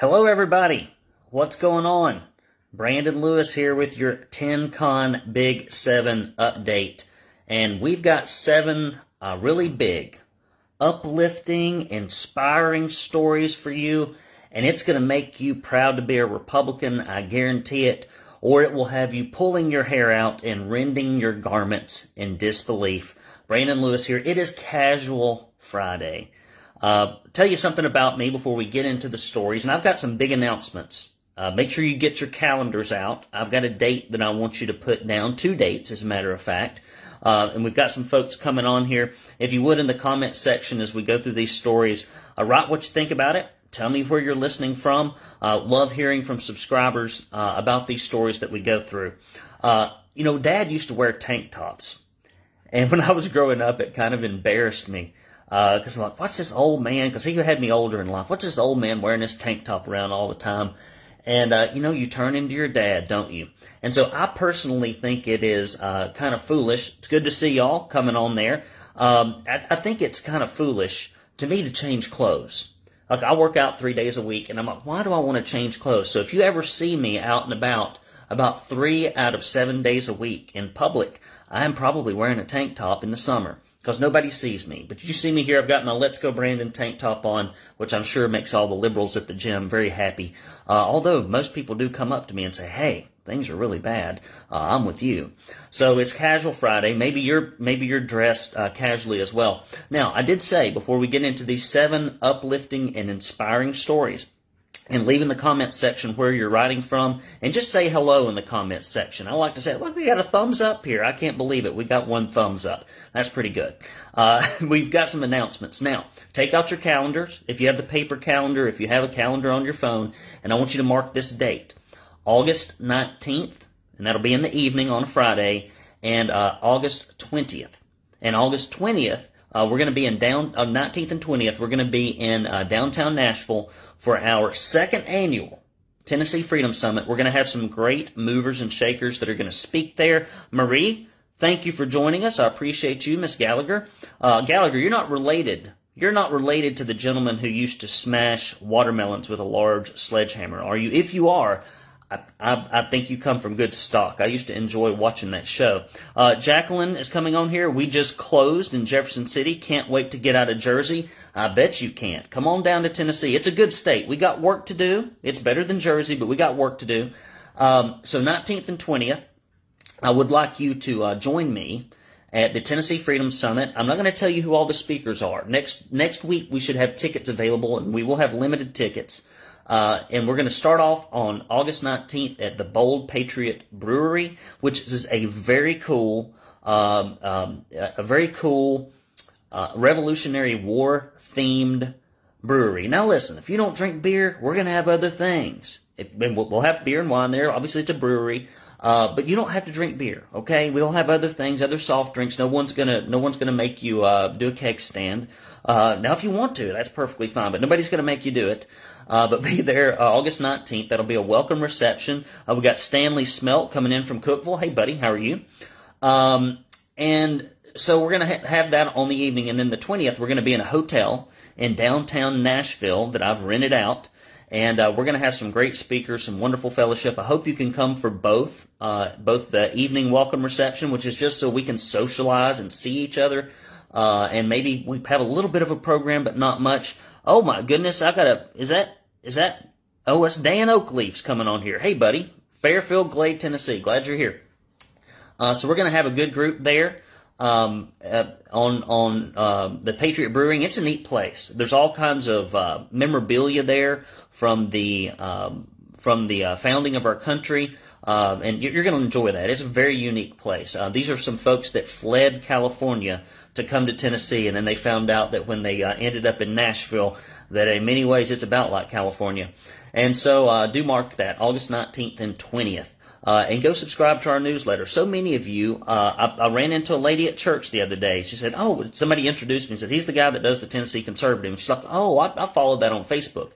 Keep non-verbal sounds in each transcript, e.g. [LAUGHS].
Hello, everybody. What's going on? Brandon Lewis here with your 10 Con Big 7 update. And we've got seven uh, really big, uplifting, inspiring stories for you. And it's going to make you proud to be a Republican, I guarantee it. Or it will have you pulling your hair out and rending your garments in disbelief. Brandon Lewis here. It is Casual Friday. Uh, tell you something about me before we get into the stories, and I've got some big announcements. Uh, make sure you get your calendars out. I've got a date that I want you to put down, two dates, as a matter of fact. Uh, and we've got some folks coming on here. If you would, in the comment section as we go through these stories, uh, write what you think about it. Tell me where you're listening from. Uh, love hearing from subscribers uh, about these stories that we go through. Uh, you know, Dad used to wear tank tops. And [LAUGHS] when I was growing up, it kind of embarrassed me because uh, I'm like, what's this old man? Because he had me older in life. What's this old man wearing this tank top around all the time? And uh, you know, you turn into your dad, don't you? And so I personally think it is uh, kind of foolish. It's good to see y'all coming on there. Um, I, I think it's kind of foolish to me to change clothes. Like I work out three days a week, and I'm like, why do I want to change clothes? So if you ever see me out and about, about three out of seven days a week in public, I am probably wearing a tank top in the summer because nobody sees me. But you see me here. I've got my Let's Go Brandon tank top on, which I'm sure makes all the liberals at the gym very happy. Uh, although most people do come up to me and say, "Hey, things are really bad. Uh, I'm with you." So it's Casual Friday. Maybe you're maybe you're dressed uh, casually as well. Now, I did say before we get into these seven uplifting and inspiring stories and leave in the comment section where you're writing from and just say hello in the comment section. I like to say, look, we got a thumbs up here. I can't believe it. We got one thumbs up. That's pretty good. Uh, [LAUGHS] we've got some announcements. Now, take out your calendars. If you have the paper calendar, if you have a calendar on your phone, and I want you to mark this date. August 19th, and that'll be in the evening on a Friday, and uh, August 20th. And August 20th, uh, we're going to be in down uh, 19th and 20th. We're going to be in uh, downtown Nashville for our second annual Tennessee Freedom Summit. We're going to have some great movers and shakers that are going to speak there. Marie, thank you for joining us. I appreciate you, Miss Gallagher. Uh, Gallagher, you're not related. You're not related to the gentleman who used to smash watermelons with a large sledgehammer, are you? If you are, I, I, think you come from good stock. I used to enjoy watching that show. Uh, Jacqueline is coming on here. We just closed in Jefferson City. Can't wait to get out of Jersey. I bet you can't. Come on down to Tennessee. It's a good state. We got work to do. It's better than Jersey, but we got work to do. Um, so 19th and 20th, I would like you to uh, join me at the Tennessee Freedom Summit. I'm not going to tell you who all the speakers are. Next next week we should have tickets available, and we will have limited tickets. Uh, and we're going to start off on August 19th at the Bold Patriot Brewery, which is a very cool, um, um, a very cool uh, Revolutionary War themed brewery. Now, listen, if you don't drink beer, we're going to have other things. If, we'll have beer and wine there. Obviously, it's a brewery. Uh, but you don't have to drink beer, okay? We'll have other things, other soft drinks. No one's gonna, no one's gonna make you uh, do a keg stand. Uh, now, if you want to, that's perfectly fine. But nobody's gonna make you do it. Uh, but [LAUGHS] be there uh, August 19th. That'll be a welcome reception. Uh, we got Stanley Smelt coming in from Cookeville. Hey, buddy, how are you? Um, and so we're to ha- have that on the evening. And then the 20th, we're to be in a hotel in downtown Nashville that I've rented out. And uh, we're going to have some great speakers, some wonderful fellowship. I hope you can come for both, uh, both the evening welcome reception, which is just so we can socialize and see each other, uh, and maybe we have a little bit of a program, but not much. Oh my goodness, I got a. Is that is that? Oh, it's Dan Oakleaf's coming on here. Hey, buddy. Fairfield Glade, Tennessee. Glad you're here. Uh, so we're going to have a good group there um, uh, on on uh, the Patriot Brewing. It's a neat place. There's all kinds of uh, memorabilia there from the um, from the uh, founding of our country. Uh, and you're going to enjoy that. It's a very unique place. these are some folks that fled California to come to Tennessee, and then they found out that when they ended up in Nashville, that in many ways it's about like California. And so uh, do mark that, August 19th and 20th. Uh, and go subscribe to our newsletter. So many of you, uh, I, I, ran into a lady at church the other day. She said, "Oh, somebody introduced me and said he's the guy that does the Tennessee Conservative." And she's like, "Oh, I, I followed that on Facebook."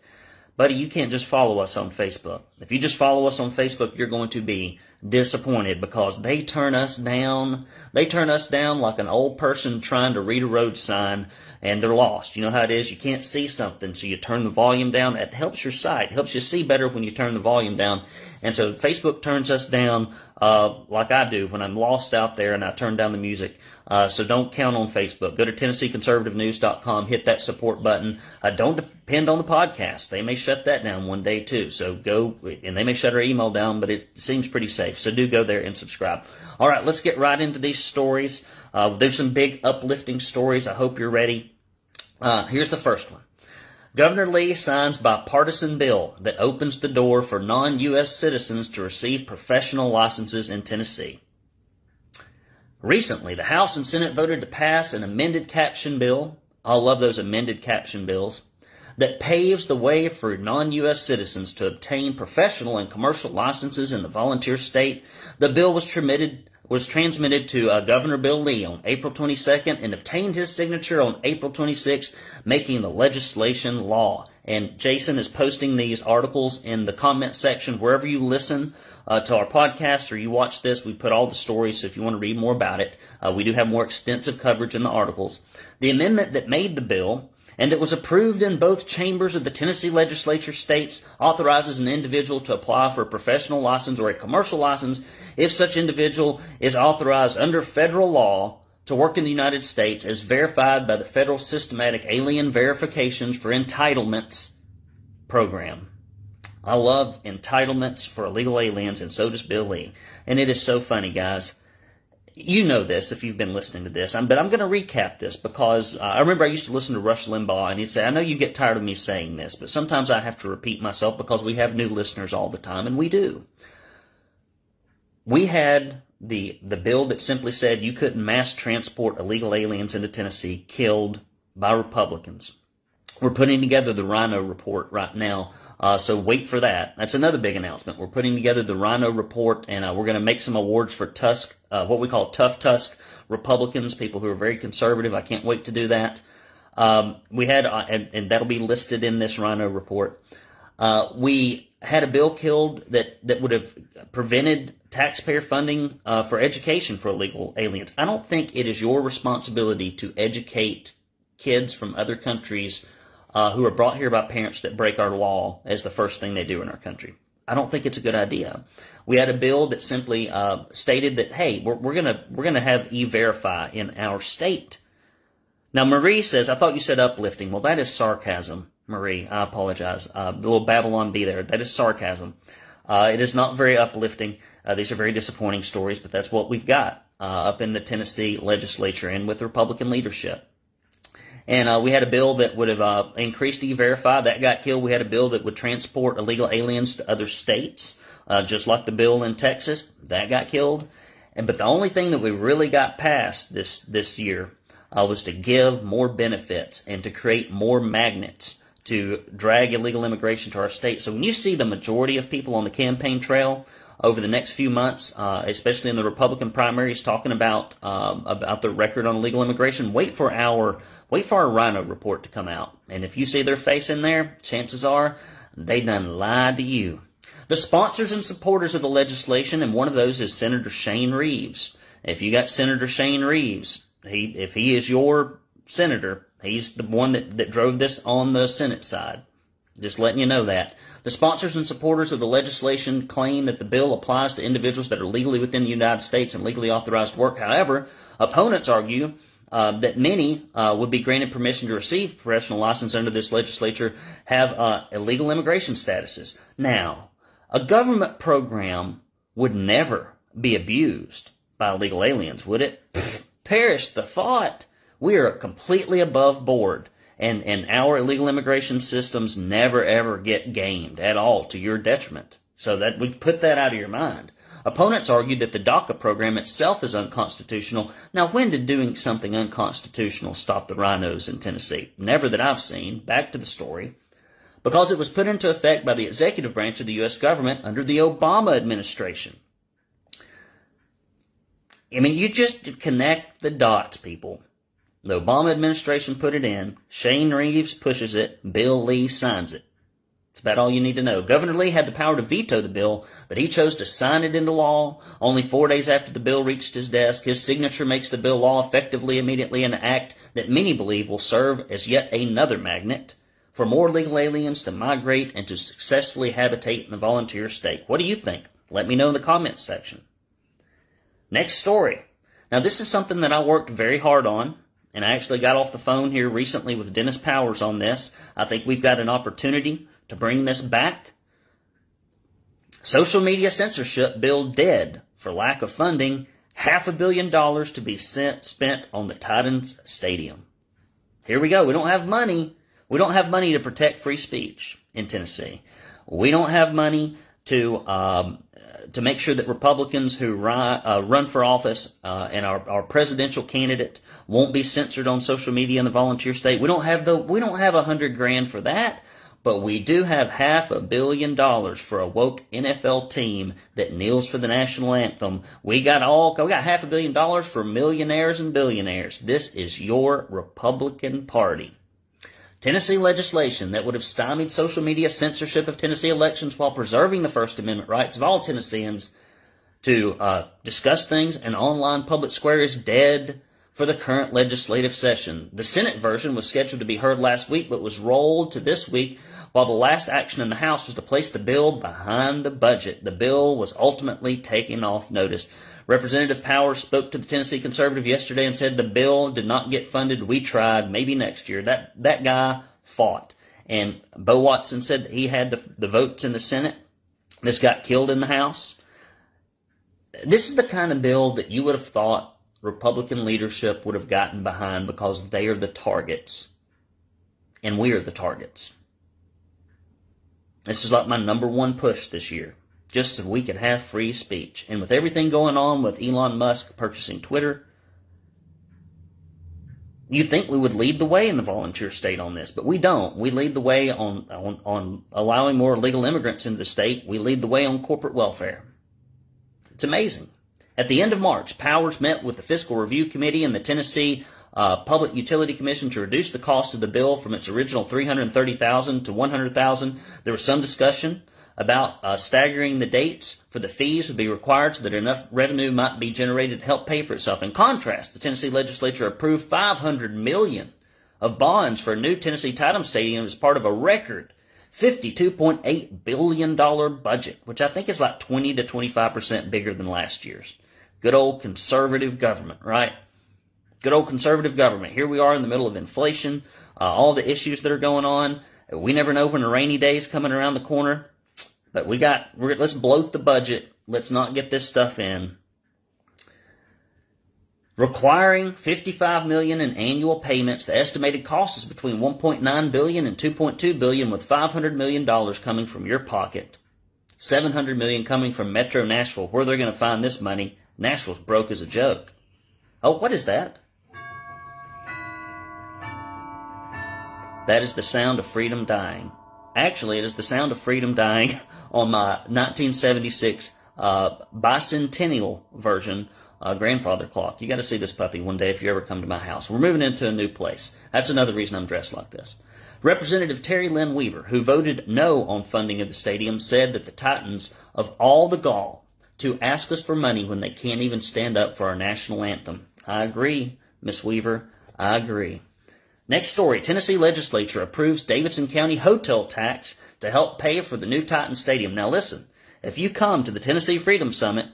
Buddy, you can't just follow us on Facebook. If you just follow us on Facebook, you're going to be disappointed because they turn us down. They turn us down like an old person trying to read a road sign and they're lost. You know how it is? You can't see something, so you turn the volume down. It helps your sight, it helps you see better when you turn the volume down. And so Facebook turns us down uh, like I do when I'm lost out there and I turn down the music. Uh, so don't count on Facebook. Go to TennesseeConservativeNews.com, hit that support button. Uh, don't depend on the podcast. They may shut that down one day too. So go, and they may shut our email down, but it seems pretty safe. So do go there and subscribe. All right, let's get right into these stories. Uh, there's some big uplifting stories. I hope you're ready. Uh, here's the first one. Governor Lee signs bipartisan bill that opens the door for non U.S. citizens to receive professional licenses in Tennessee. Recently, the House and Senate voted to pass an amended caption bill. I love those amended caption bills that paves the way for non U.S. citizens to obtain professional and commercial licenses in the volunteer state. The bill was transmitted was transmitted to uh, Governor Bill Lee on April 22nd and obtained his signature on April 26th, making the legislation law. And Jason is posting these articles in the comment section wherever you listen uh, to our podcast or you watch this. We put all the stories, so if you want to read more about it, uh, we do have more extensive coverage in the articles. The amendment that made the bill and that was approved in both chambers of the Tennessee legislature states authorizes an individual to apply for a professional license or a commercial license if such individual is authorized under federal law to work in the United States as verified by the Federal Systematic Alien Verifications for Entitlements program. I love entitlements for illegal aliens, and so does Bill Lee. And it is so funny, guys you know this if you've been listening to this, but I'm going to recap this because uh, I remember I used to listen to Rush Limbaugh, and he'd say, "I know you get tired of me saying this, but sometimes I have to repeat myself because we have new listeners all the time, and we do." We had the the bill that simply said you couldn't mass transport illegal aliens into Tennessee killed by Republicans. We're putting together the Rhino report right now uh, so wait for that. That's another big announcement. We're putting together the Rhino report, and uh, we're going to make some awards for Tusk, uh, what we call tough Tusk Republicans, people who are very conservative. I can't wait to do that. Um, we had, uh, and, and, that'll be listed in this Rhino report. Uh, we had a bill killed that that would have prevented taxpayer funding uh, for education for illegal aliens. I don't think it is your responsibility to educate kids from other countries uh, who are brought here by parents that break our law as the first thing they do in our country. I don't think it's a good idea. We had a bill that simply uh, stated that, hey, we're, we're gonna we're gonna have e-verify in our state. Now Marie says, I thought you said uplifting. Well, that is sarcasm, Marie. I apologize. Uh, a little Babylon Bee there. That is sarcasm. Uh, it is not very uplifting. Uh, these are very disappointing stories, but that's what we've got uh, up in the Tennessee legislature and with Republican leadership. And uh, we had a bill that would have uh, increased E-Verify. That got killed. We had a bill that would transport illegal aliens to other states, uh, just like the bill in Texas. That got killed. And but the only thing that we really got passed this this year uh, was to give more benefits and to create more magnets to drag illegal immigration to our state. So when you see the majority of people on the campaign trail over the next few months, uh, especially in the Republican primaries, talking about um, about the record on illegal immigration. Wait for our wait for our Rhino report to come out, and if you see their face in there, chances are they done lied to you. The sponsors and supporters of the legislation, and one of those is Senator Shane Reeves. If you got Senator Shane Reeves, he if he is your senator, he's the one that, that drove this on the Senate side. Just letting you know that. The sponsors and supporters of the legislation claim that the bill applies to individuals that are legally within the United States and legally authorized to work. However, opponents argue uh, that many uh, would be granted permission to receive professional license under this legislature have uh, illegal immigration statuses. Now, a government program would never be abused by illegal aliens, would it? perish the thought. We are completely above board and, and our illegal immigration systems never ever get gamed at all to your detriment. So that we put that out of your mind. Opponents argue that the DACA program itself is unconstitutional. Now, when did doing something unconstitutional stop the rhinos in Tennessee? Never that I've seen. Back to the story. Because it was put into effect by the executive branch of the U.S. government under the Obama administration. I mean, you just connect the dots, people. The Obama administration put it in. Shane Reeves pushes it. Bill Lee signs it. That's about all you need to know. Governor Lee had the power to veto the bill, but he chose to sign it into law. Only four days after the bill reached his desk, his signature makes the bill law effectively immediately an act that many believe will serve as yet another magnet for more legal aliens to migrate and to successfully habitate in the volunteer state. What do you think? Let me know in the comments section. Next story. Now, this is something that I worked very hard on, and I actually got off the phone here recently with Dennis Powers on this. I think we've got an opportunity to bring this back. Social media censorship bill dead for lack of funding. Half a billion dollars to be sent, spent on the Titans Stadium. Here we go. We don't have money. We don't have money to protect free speech in Tennessee. We don't have money to um, to make sure that Republicans who run, uh, run for office uh, and our, our presidential candidate won't be censored on social media in the volunteer state. We don't have the we don't have a hundred grand for that, but we do have half a billion dollars for a woke NFL team that kneels for the national anthem. We got all we got half a billion dollars for millionaires and billionaires. This is your Republican Party. Tennessee legislation that would have stymied social media censorship of Tennessee elections while preserving the First Amendment rights of all Tennesseans to uh, discuss things in online public square is dead for the current legislative session. The Senate version was scheduled to be heard last week, but was rolled to this week while the last action in the House was to place the bill behind the budget. The bill was ultimately taken off notice. Representative Powers spoke to the Tennessee Conservative yesterday and said the bill did not get funded. We tried, maybe next year. That that guy fought. And Bo Watson said that he had the, the votes in the Senate. This got killed in the House. This is the kind of bill that you would have thought Republican leadership would have gotten behind because they are the targets. And we are the targets. This is like my number one push this year just so we could have free speech. And with everything going on with Elon Musk purchasing Twitter, you think we would lead the way in the volunteer state on this, but we don't. We lead the way on, on, on allowing more illegal immigrants into the state. We lead the way on corporate welfare. It's amazing. At the end of March, Powers met with the Fiscal Review Committee and the Tennessee uh, Public Utility Commission to reduce the cost of the bill from its original 330,000 to 100,000. There was some discussion about uh, staggering the dates for the fees would be required so that enough revenue might be generated to help pay for itself. In contrast, the Tennessee legislature approved 500 million of bonds for a new Tennessee Titans Stadium as part of a record $52.8 billion budget, which I think is like 20 to 25% bigger than last year's. Good old conservative government, right? Good old conservative government. Here we are in the middle of inflation, uh, all the issues that are going on. We never know when a rainy day is coming around the corner. But we got, we're, let's bloat the budget. Let's not get this stuff in. Requiring 55 million in annual payments. The estimated cost is between 1.9 billion and 2.2 billion, with 500 million dollars coming from your pocket, 700 million coming from Metro Nashville. Where they're going to find this money? Nashville's broke as a joke. Oh, what is that? That is the sound of freedom dying. Actually, it is the sound of freedom dying [LAUGHS] on my 1976 uh, bicentennial version uh, grandfather clock. You got to see this puppy one day if you ever come to my house. We're moving into a new place. That's another reason I'm dressed like this. Representative Terry Lynn Weaver, who voted no on funding of the stadium, said that the Titans, of all the gall to ask us for money when they can't even stand up for our national anthem. I agree, Miss Weaver. I agree. Next story Tennessee legislature approves Davidson County hotel tax to help pay for the new Titan Stadium. Now, listen, if you come to the Tennessee Freedom Summit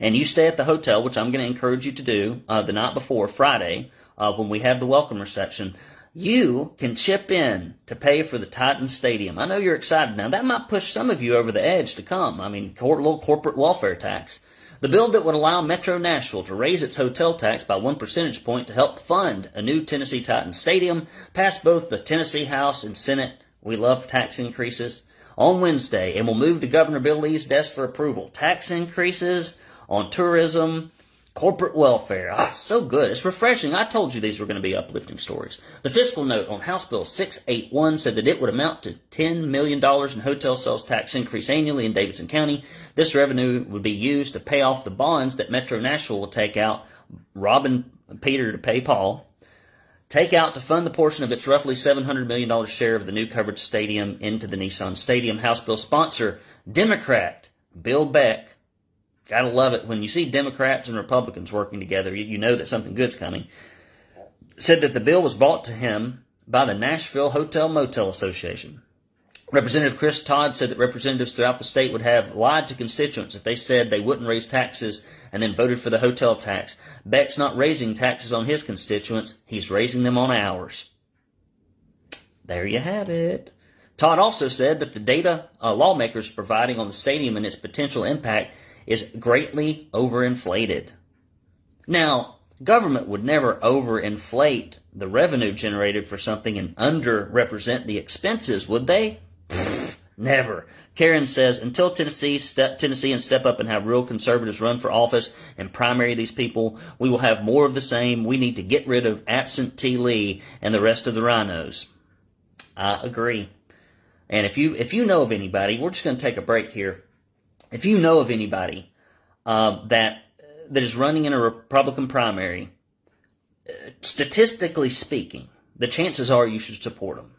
and you stay at the hotel, which I'm going to encourage you to do uh, the night before, Friday, uh, when we have the welcome reception, you can chip in to pay for the Titan Stadium. I know you're excited now. That might push some of you over the edge to come. I mean, little corporate welfare tax. The bill that would allow Metro Nashville to raise its hotel tax by one percentage point to help fund a new Tennessee Titans stadium passed both the Tennessee House and Senate. We love tax increases. On Wednesday, and will move to Governor Bill Lee's desk for approval. Tax increases on tourism, Corporate welfare. Ah, so good. It's refreshing. I told you these were going to be uplifting stories. The fiscal note on House Bill 681 said that it would amount to $10 million in hotel sales tax increase annually in Davidson County. This revenue would be used to pay off the bonds that Metro Nashville will take out, robbing Peter to pay Paul. take out to fund the portion of its roughly $700 million share of the new covered stadium into the Nissan Stadium. House bill sponsor, Democrat Bill Beck. Gotta love it. When you see Democrats and Republicans working together, you, you know that something good's coming. Said that the bill was brought to him by the Nashville Hotel Motel Association. Representative Chris Todd said that representatives throughout the state would have lied to constituents if they said they wouldn't raise taxes and then voted for the hotel tax. Beck's not raising taxes on his constituents, he's raising them on ours. There you have it. Todd also said that the data uh, lawmakers are providing on the stadium and its potential impact is greatly overinflated. Now, government would never overinflate the revenue generated for something and underrepresent the expenses, would they? Never. Karen says until Tennessee step Tennessee and step up and have real conservatives run for office and primary these people, we will have more of the same. We need to get rid of absentee Lee and the rest of the rhinos. I agree. And if you if you know of anybody, we're just going to take a break here. If you know of anybody uh, that that is running in a Republican primary, uh, statistically speaking, the chances are you should support them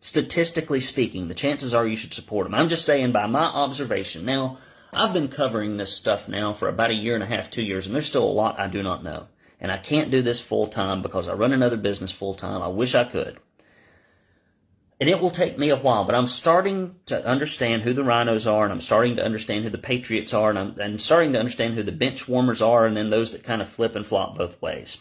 statistically speaking, the chances are you should support them. I'm just saying by my observation. Now, I've been covering this stuff now for about a year and a half, two years, and there's still a lot I do not know. And I can't do this full time because I run another business full time. I wish I could. And it will take me a while, but I'm starting to understand who the rhinos are, and I'm starting to understand who the patriots are, and I'm, I'm starting to understand who the bench warmers are, and then those that kind of flip and flop both ways.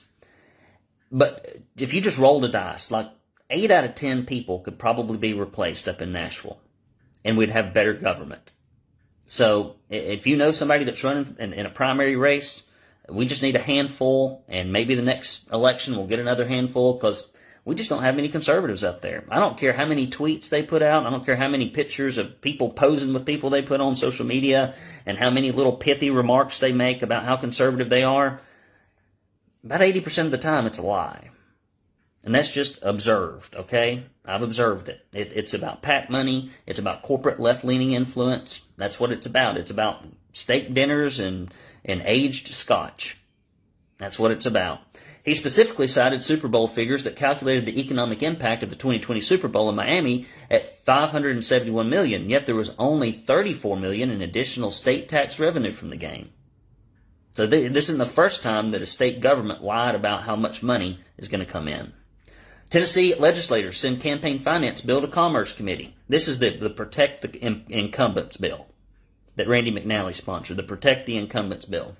But if you just roll the dice, like eight out of ten people could probably be replaced up in Nashville, and we'd have better government. So if you know somebody that's running in, in, a primary race, we just need a handful, and maybe the next election we'll get another handful because we just don't have many conservatives up there. I don't care how many tweets they put out. I don't care how many pictures of people posing with people they put on social media and how many little pithy remarks they make about how conservative they are. About 80% of the time, it's a lie. And that's just observed, okay? I've observed it. it. It's about PAC money. It's about corporate left-leaning influence. That's what it's about. It's about steak dinners and, and aged scotch. That's what it's about. He specifically cited Super Bowl figures that calculated the economic impact of the 2020 Super Bowl in Miami at 571 million, yet there was only 34 million in additional state tax revenue from the game. So this isn't the first time that a state government lied about how much money is going to come in. Tennessee legislators send campaign finance bill to Commerce Committee. This is the, the Protect the Incumbents bill that Randy McNally sponsored, the Protect the Incumbents bill.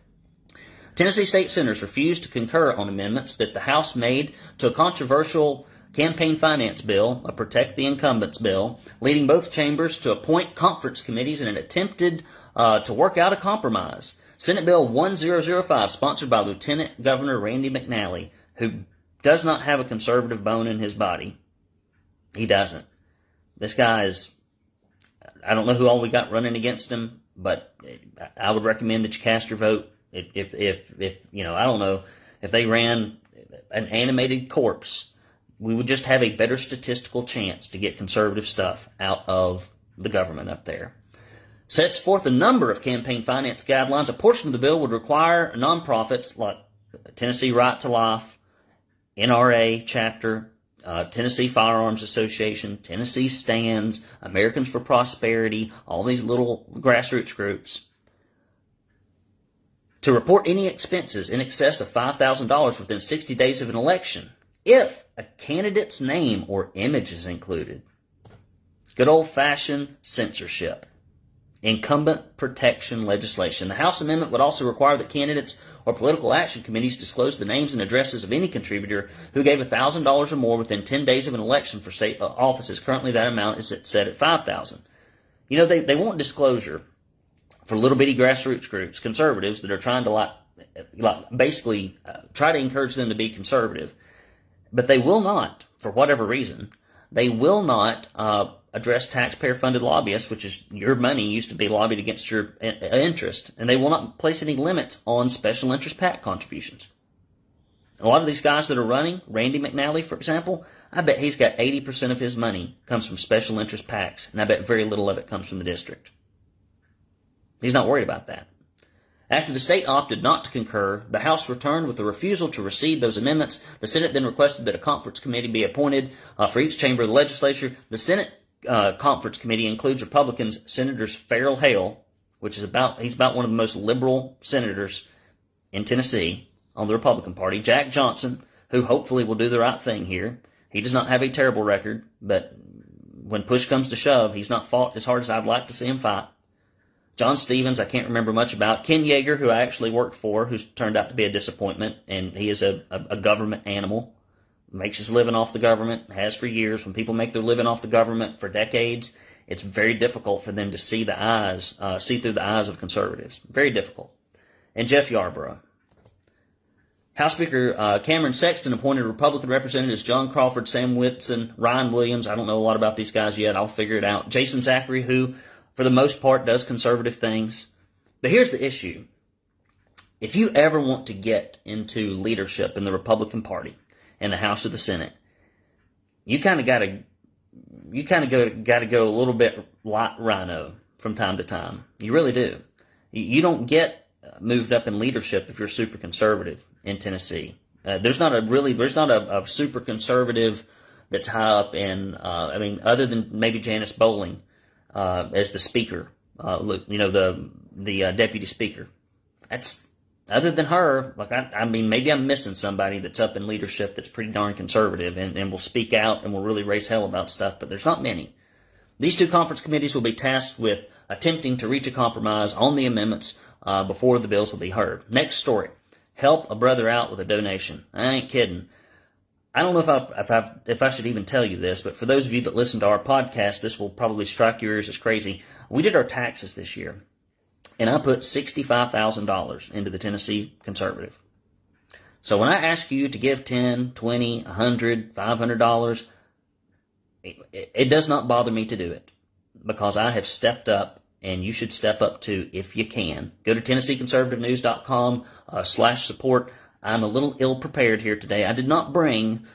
Tennessee state senators refused to concur on amendments that the House made to a controversial campaign finance bill, a Protect the Incumbents bill, leading both chambers to appoint conference committees in an attempted uh, to work out a compromise. Senate Bill 1005, sponsored by Lieutenant Governor Randy McNally, who does not have a conservative bone in his body. He doesn't. This guy is, I don't know who all we got running against him, but I would recommend that you cast your vote. If, if, if, you know, I don't know, if they ran an animated corpse, we would just have a better statistical chance to get conservative stuff out of the government up there. Sets forth a number of campaign finance guidelines. A portion of the bill would require nonprofits like Tennessee Right to Life, NRA chapter, uh, Tennessee Firearms Association, Tennessee Stands, Americans for Prosperity, all these little grassroots groups, to report any expenses in excess of $5,000 within 60 days of an election if a candidate's name or image is included. Good old fashioned censorship. Incumbent protection legislation. The House amendment would also require that candidates or political action committees disclose the names and addresses of any contributor who gave $1,000 or more within 10 days of an election for state uh, offices. Currently, that amount is set at 5000 You know, they, they want disclosure for little bitty grassroots groups, conservatives that are trying to like, like basically uh, try to encourage them to be conservative. But they will not, for whatever reason, they will not uh, address taxpayer funded lobbyists, which is your money used to be lobbied against your uh, interest, and they will not place any limits on special interest PAC contributions. A lot of these guys that are running, Randy McNally, for example, I bet he's got 80% of his money comes from special interest PACs, and I bet very little of it comes from the district. He's not worried about that. After the state opted not to concur, the House returned with a refusal to recede those amendments. The Senate then requested that a conference committee be appointed uh, for each chamber of the legislature. The Senate uh, conference committee includes Republicans Senators Ferrell Haile, which is about he's about one of the most liberal senators in Tennessee on the Republican Party, Jack Johnson, who hopefully will do the right thing here. He does not have a terrible record, but when push comes to shove, he's not fought as hard as I'd like to see him fight. John Stevens, I can't remember much about. Ken Yager, who I actually worked for, who's turned out to be a disappointment, and he is a, a, a government animal. Makes his living off the government, has for years. When people make their living off the government for decades, it's very difficult for them to see the eyes, uh, see through the eyes of conservatives. Very difficult. And Jeff Yarbro. House Speaker uh, Cameron Sexton appointed Republican Representatives John Crawford, Sam Whitson, Ryan Williams. I don't know a lot about these guys yet. I'll figure it out. Jason Zachary, who for the most part, does conservative things. But here's the issue. If you ever want to get into leadership in the Republican Party in the House or the Senate, you kind of got to you kind of go got to go a little bit like Rhino from time to time. You really do. You don't get moved up in leadership if you're super conservative in Tennessee. Uh, there's not a really there's not a, a super conservative that's high up in. Uh, I mean, other than maybe Janice Bowling, uh, as the speaker, uh, you know, the the uh, deputy speaker. That's other than her. Like I, I mean, maybe I'm missing somebody that's up in leadership that's pretty darn conservative and, and will speak out and will really raise hell about stuff. But there's not many. These two conference committees will be tasked with attempting to reach a compromise on the amendments uh, before the bills will be heard. Next story: help a brother out with a donation. I ain't kidding. I don't know if I if I if I should even tell you this, but for those of you that listen to our podcast, this will probably strike your ears as crazy. We did our taxes this year, and I put sixty five thousand dollars into the Tennessee Conservative. So when I ask you to give ten, twenty, a hundred, five hundred dollars, it, it does not bother me to do it because I have stepped up and you should step up too if you can. Go to TennesseeConservativeNews.com uh, slash support. I'm a little ill prepared here today. I did not bring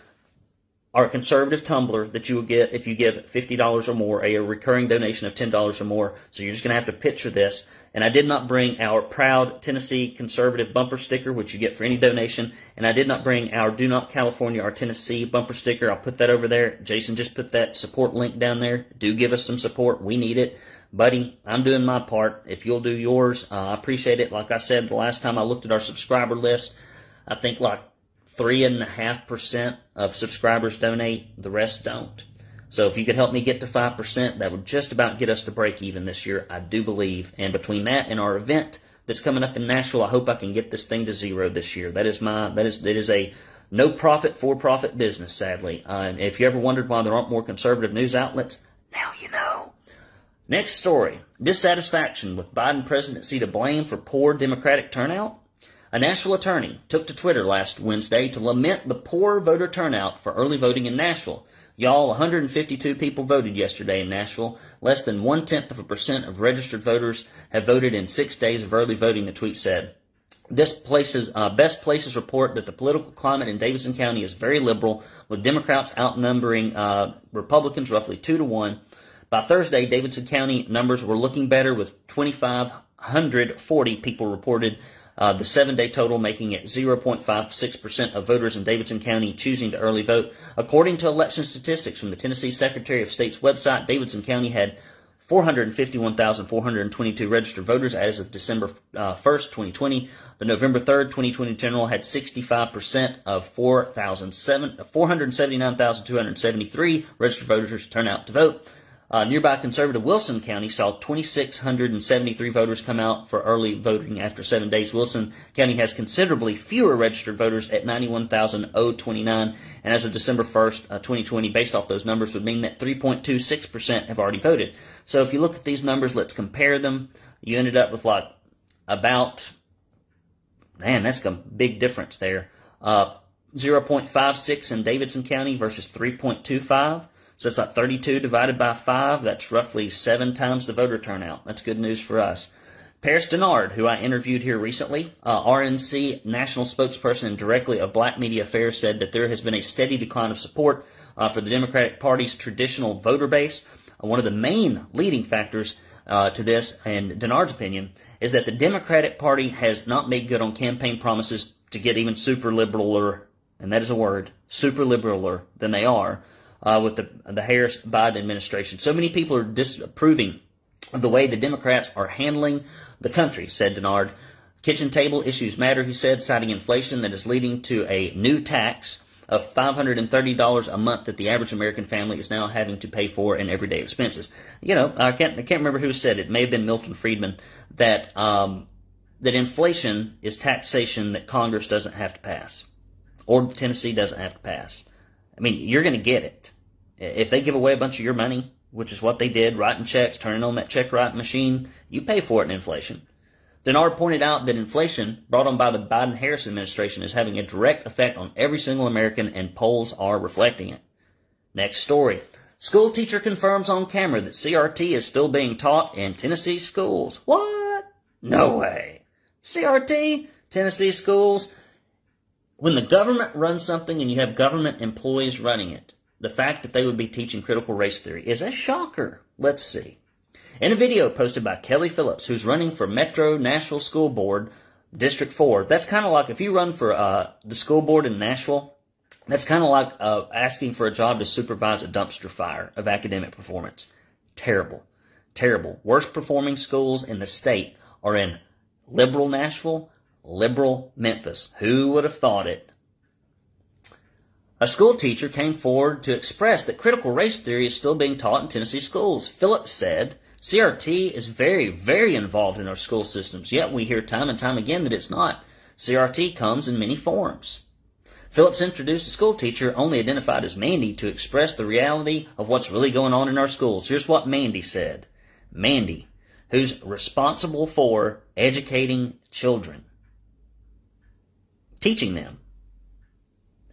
our conservative tumbler that you will get if you give $50 or more, a recurring donation of $10 or more. So you're just going to have to picture this. And I did not bring our proud Tennessee conservative bumper sticker, which you get for any donation. And I did not bring our Do Not California or Tennessee bumper sticker. I'll put that over there. Jason just put that support link down there. Do give us some support. We need it. Buddy, I'm doing my part. If you'll do yours, uh, I appreciate it. Like I said, the last time I looked at our subscriber list, I think like three and a half percent of subscribers donate, the rest don't. So if you could help me get to five percent, that would just about get us to break even this year, I do believe. And between that and our event that's coming up in Nashville, I hope I can get this thing to zero this year. That is my that is that is a no profit for profit business, sadly. Uh, if you ever wondered why there aren't more conservative news outlets, now you know. Next story: dissatisfaction with Biden presidency to blame for poor Democratic turnout. A Nashville attorney took to Twitter last Wednesday to lament the poor voter turnout for early voting in Nashville. Y'all, 152 people voted yesterday in Nashville. Less than one tenth of a percent of registered voters have voted in six days of early voting, the tweet said. This places, uh, best places report that the political climate in Davidson County is very liberal, with Democrats outnumbering uh, Republicans roughly two to one. By Thursday, Davidson County numbers were looking better, with 2,540 people reported uh, the seven day total making it 0.56% of voters in Davidson County choosing to early vote. According to election statistics from the Tennessee Secretary of State's website, Davidson County had 451,422 registered voters as of December uh, 1st, 2020. The November 3rd, 2020 general had 65% of 479,273 registered voters turn out to vote. Uh, nearby conservative Wilson County saw 2,673 voters come out for early voting after seven days. Wilson County has considerably fewer registered voters at 91,029, and as of December 1st, uh, 2020, based off those numbers, would mean that 3.26% have already voted. So if you look at these numbers, let's compare them. You ended up with like about, man, that's a big difference there. Uh, 0.56 in Davidson County versus 3.25. So it's like 32 divided by 5. That's roughly seven times the voter turnout. That's good news for us. Paris Dennard, who I interviewed here recently, uh, RNC national spokesperson and directly of Black Media Affairs, said that there has been a steady decline of support uh, for the Democratic Party's traditional voter base. Uh, one of the main leading factors uh, to this, in Dennard's opinion, is that the Democratic Party has not made good on campaign promises to get even super liberaler, and that is a word, super liberaler than they are uh, with the the Harris Biden administration. So many people are disapproving of the way the Democrats are handling the country, said Dennard. Kitchen table issues matter, he said, citing inflation that is leading to a new tax of $530 a month that the average American family is now having to pay for in everyday expenses. You know, I can't, I can't remember who said it. It may have been Milton Friedman that, um, that inflation is taxation that Congress doesn't have to pass or Tennessee doesn't have to pass. I mean, you're going to get it. If they give away a bunch of your money, which is what they did, writing checks, turning on that check writing machine, you pay for it in inflation. Dennard pointed out that inflation brought on by the Biden Harris administration is having a direct effect on every single American, and polls are reflecting it. Next story. School teacher confirms on camera that CRT is still being taught in Tennessee schools. What? No way. CRT? Tennessee schools? When the government runs something and you have government employees running it, the fact that they would be teaching critical race theory is a shocker. Let's see. In a video posted by Kelly Phillips, who's running for Metro Nashville School Board, District 4, that's kind of like if you run for uh, the school board in Nashville, that's kind of like uh, asking for a job to supervise a dumpster fire of academic performance. Terrible. Terrible. Worst performing schools in the state are in liberal Nashville, liberal Memphis. Who would have thought it? A school teacher came forward to express that critical race theory is still being taught in Tennessee schools. Phillips said, CRT is very, very involved in our school systems, yet we hear time and time again that it's not. CRT comes in many forms. Phillips introduced a school teacher only identified as Mandy to express the reality of what's really going on in our schools. Here's what Mandy said. Mandy, who's responsible for educating children, teaching them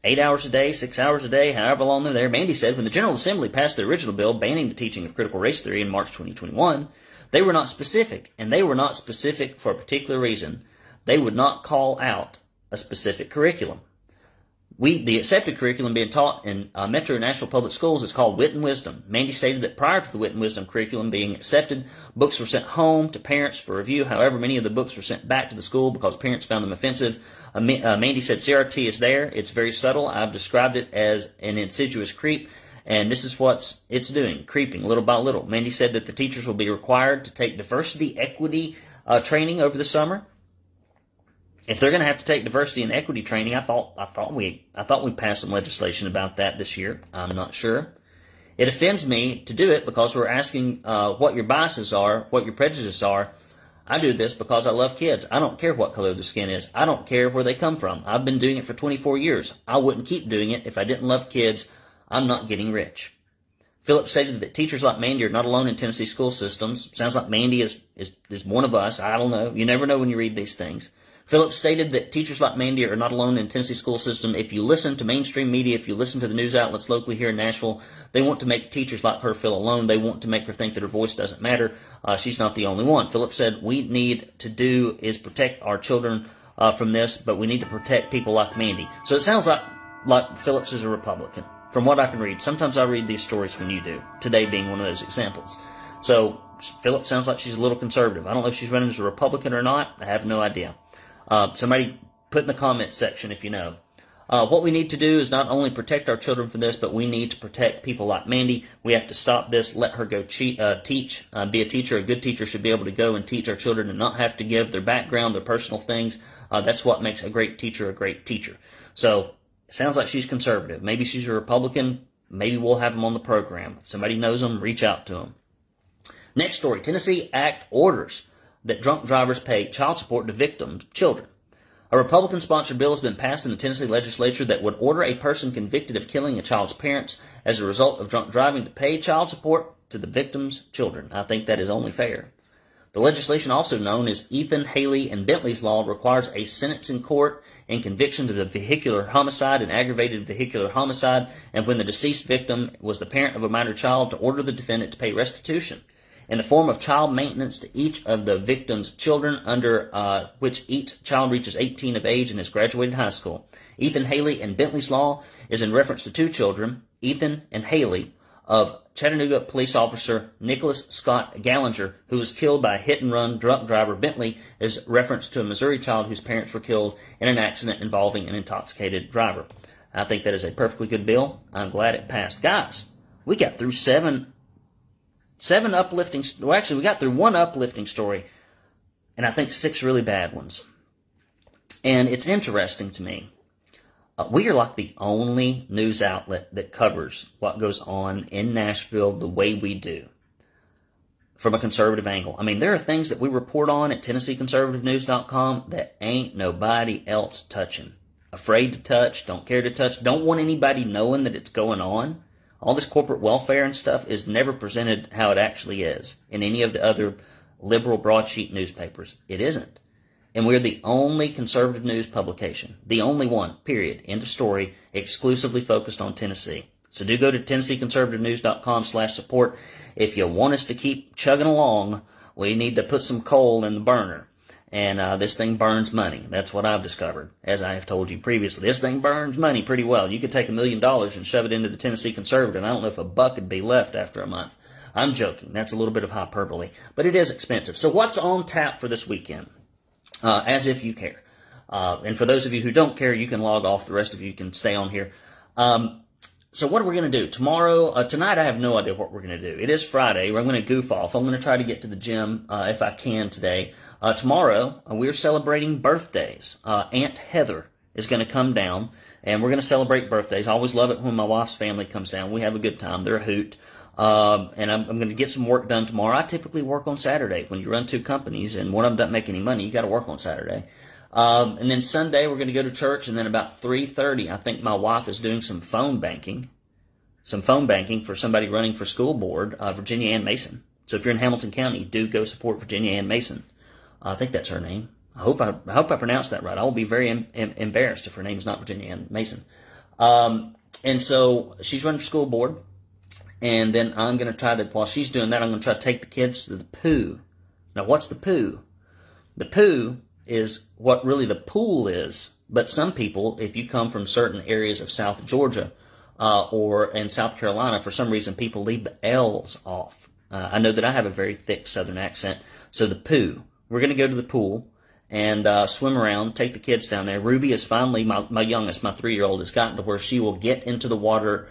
eight hours a day, six hours a day, however long they're there. Mandy said when the General Assembly passed the original bill banning the teaching of critical race theory in March 2021, they were not specific, and they were not specific for a particular reason. They would not call out a specific curriculum we the accepted curriculum being taught in uh, Metro Nashville Public Schools is called Wit and Wisdom. Mandy stated that prior to the Wit and Wisdom curriculum being accepted, books were sent home to parents for review. However, many of the books were sent back to the school because parents found them offensive. Uh, uh, Mandy said CRT is there. It's very subtle. I've described it as an insidious creep. And this is what it's doing, creeping little by little. Mandy said that the teachers will be required to take diversity equity uh, training over the summer if they're going to have to take diversity and equity training, I thought I thought we I thought we passed some legislation about that this year. I'm not sure. It offends me to do it because we're asking uh, what your biases are, what your prejudices are. I do this because I love kids. I don't care what color their skin is. I don't care where they come from. I've been doing it for 24 years. I wouldn't keep doing it if I didn't love kids. I'm not getting rich. Phillips stated that teachers like Mandy are not alone in Tennessee school systems. Sounds like Mandy is, is, is one of us. I don't know. You never know when you read these things. Phillips stated that teachers like Mandy are not alone in the Tennessee school system. If you listen to mainstream media, if you listen to the news outlets locally here in Nashville, they want to make teachers like her feel alone. They want to make her think that her voice doesn't matter. Uh, she's not the only one. Phillips said, we need to do is protect our children uh, from this, but we need to protect people like Mandy. So it sounds like, like Phillips is a Republican, from what I can read. Sometimes I read these stories when you do, today being one of those examples. So Phillips sounds like she's a little conservative. I don't know if she's running as a Republican or not. I have no idea. Uh, somebody put in the comment section if you know. Uh, what we need to do is not only protect our children from this, but we need to protect people like Mandy. We have to stop this, let her go cheat, uh, teach, uh, be a teacher. A good teacher should be able to go and teach our children and not have to give their background, their personal things. Uh, that's what makes a great teacher a great teacher. So, it sounds like she's conservative. Maybe she's a Republican. Maybe we'll have them on the program. If somebody knows them, reach out to them. Next story Tennessee Act orders that drunk drivers pay child support to victims' children. A Republican sponsored bill has been passed in the Tennessee legislature that would order a person convicted of killing a child's parents as a result of drunk driving to pay child support to the victim's children. I think that is only fair. The legislation, also known as Ethan Haley and Bentley's Law, requires a sentence in court and conviction to the vehicular homicide and aggravated vehicular homicide, and when the deceased victim was the parent of a minor child, to order the defendant to pay restitution in the form of child maintenance to each of the victim's children under uh, which each child reaches 18 of age and has graduated high school. Ethan Haley and Bentley's Law is in reference to two children, Ethan and Haley, of Chattanooga police officer Nicholas Scott Galinger, who was killed by a hit and run drunk driver Bentley, is reference to a Missouri child whose parents were killed in an accident involving an intoxicated driver. I think that is a perfectly good bill. I'm glad it passed. Guys, we got through seven, seven uplifting, well, actually, we got through one uplifting story, and I think six really bad ones. And it's interesting to me uh, we are like the only news outlet that covers what goes on in Nashville the way we do from a conservative angle. I mean, there are things that we report on at TennesseeConservativeNews.com that ain't nobody else touching. Afraid to touch, don't care to touch, don't want anybody knowing that it's going on. All this corporate welfare and stuff is never presented how it actually is in any of the other liberal broadsheet newspapers. It isn't. And we're the only conservative news publication, the only one, period, end of story, exclusively focused on Tennessee. So do go to TennesseeConservativeNews.com slash support. If you want us to keep chugging along, we need to put some coal in the burner. And uh, this thing burns money. That's what I've discovered, as I have told you previously. This thing burns money pretty well. You could take a million dollars and shove it into the Tennessee Conservative. I don't know if a buck would be left after a month. I'm joking. That's a little bit of hyperbole, but it is expensive. So what's on tap for this weekend? uh, as if you care. Uh, and for those of you who don't care, you can log off. The rest of you can stay on here. Um, so what are we going to do tomorrow? Uh, tonight, I have no idea what we're going to do. It is Friday. I'm going to goof off. I'm going to try to get to the gym uh, if I can today. Uh, tomorrow, uh, we're celebrating birthdays. Aunt Heather is going to come down, and we're going to celebrate birthdays. I always love it when my wife's family comes down. We have a good time. They're a hoot. Um, and I'm, I'm going to get some work done tomorrow. I typically work on Saturday. When you run two companies and one of them doesn't make any money, you got to work on Saturday. Um, and then Sunday we're going to go to church, and then about 3:30, I think my wife is doing some phone banking, some phone banking for somebody running for school board, uh, Virginia Ann Mason. So if you're in Hamilton County, do go support Virginia Ann Mason. Uh, I think that's her name. I hope I, I hope I pronounced that right. I will be very em, em, embarrassed if her name is not Virginia Ann Mason. Um, and so she's running for school board. And then I'm going to try to, while she's doing that, I'm going to try to take the kids to the poo. Now, what's the poo? The poo is what really the pool is. But some people, if you come from certain areas of South Georgia uh, or in South Carolina, for some reason people leave the L's off. Uh, I know that I have a very thick Southern accent. So the poo. We're going to go to the pool and uh, swim around, take the kids down there. Ruby is finally, my, my youngest, my three year old, has gotten to where she will get into the water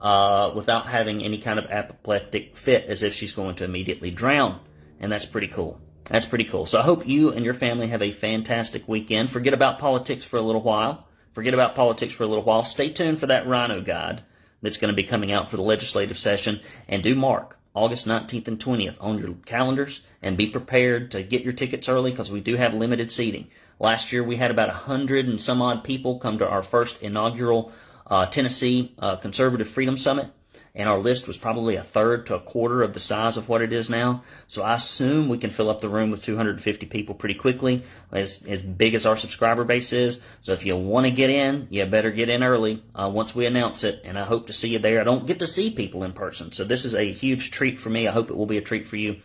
uh, without having any kind of apoplectic fit as if she's going to immediately drown. And that's pretty cool. That's pretty cool. So I hope you and your family have a fantastic weekend. Forget about politics for a little while. Forget about politics for a little while. Stay tuned for that Rhino Guide that's going to be coming out for the legislative session. And do mark August 19th and 20th on your calendars and be prepared to get your tickets early because we do have limited seating. Last year we had about a hundred and some odd people come to our first inaugural uh, Tennessee uh, Conservative Freedom Summit, and our list was probably a third to a quarter of the size of what it is now. So I assume we can fill up the room with 250 people pretty quickly, as, as big as our subscriber base is. So if you want to get in, you better get in early uh, once we announce it, and I hope to see you there. I don't get to see people in person, so this is a huge treat for me. I hope it will be a treat for you.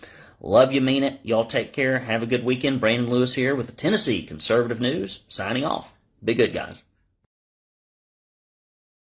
Love you, mean it. Y'all take care. Have a good weekend. Brandon Lewis here with the Tennessee Conservative News, signing off. Be good, guys.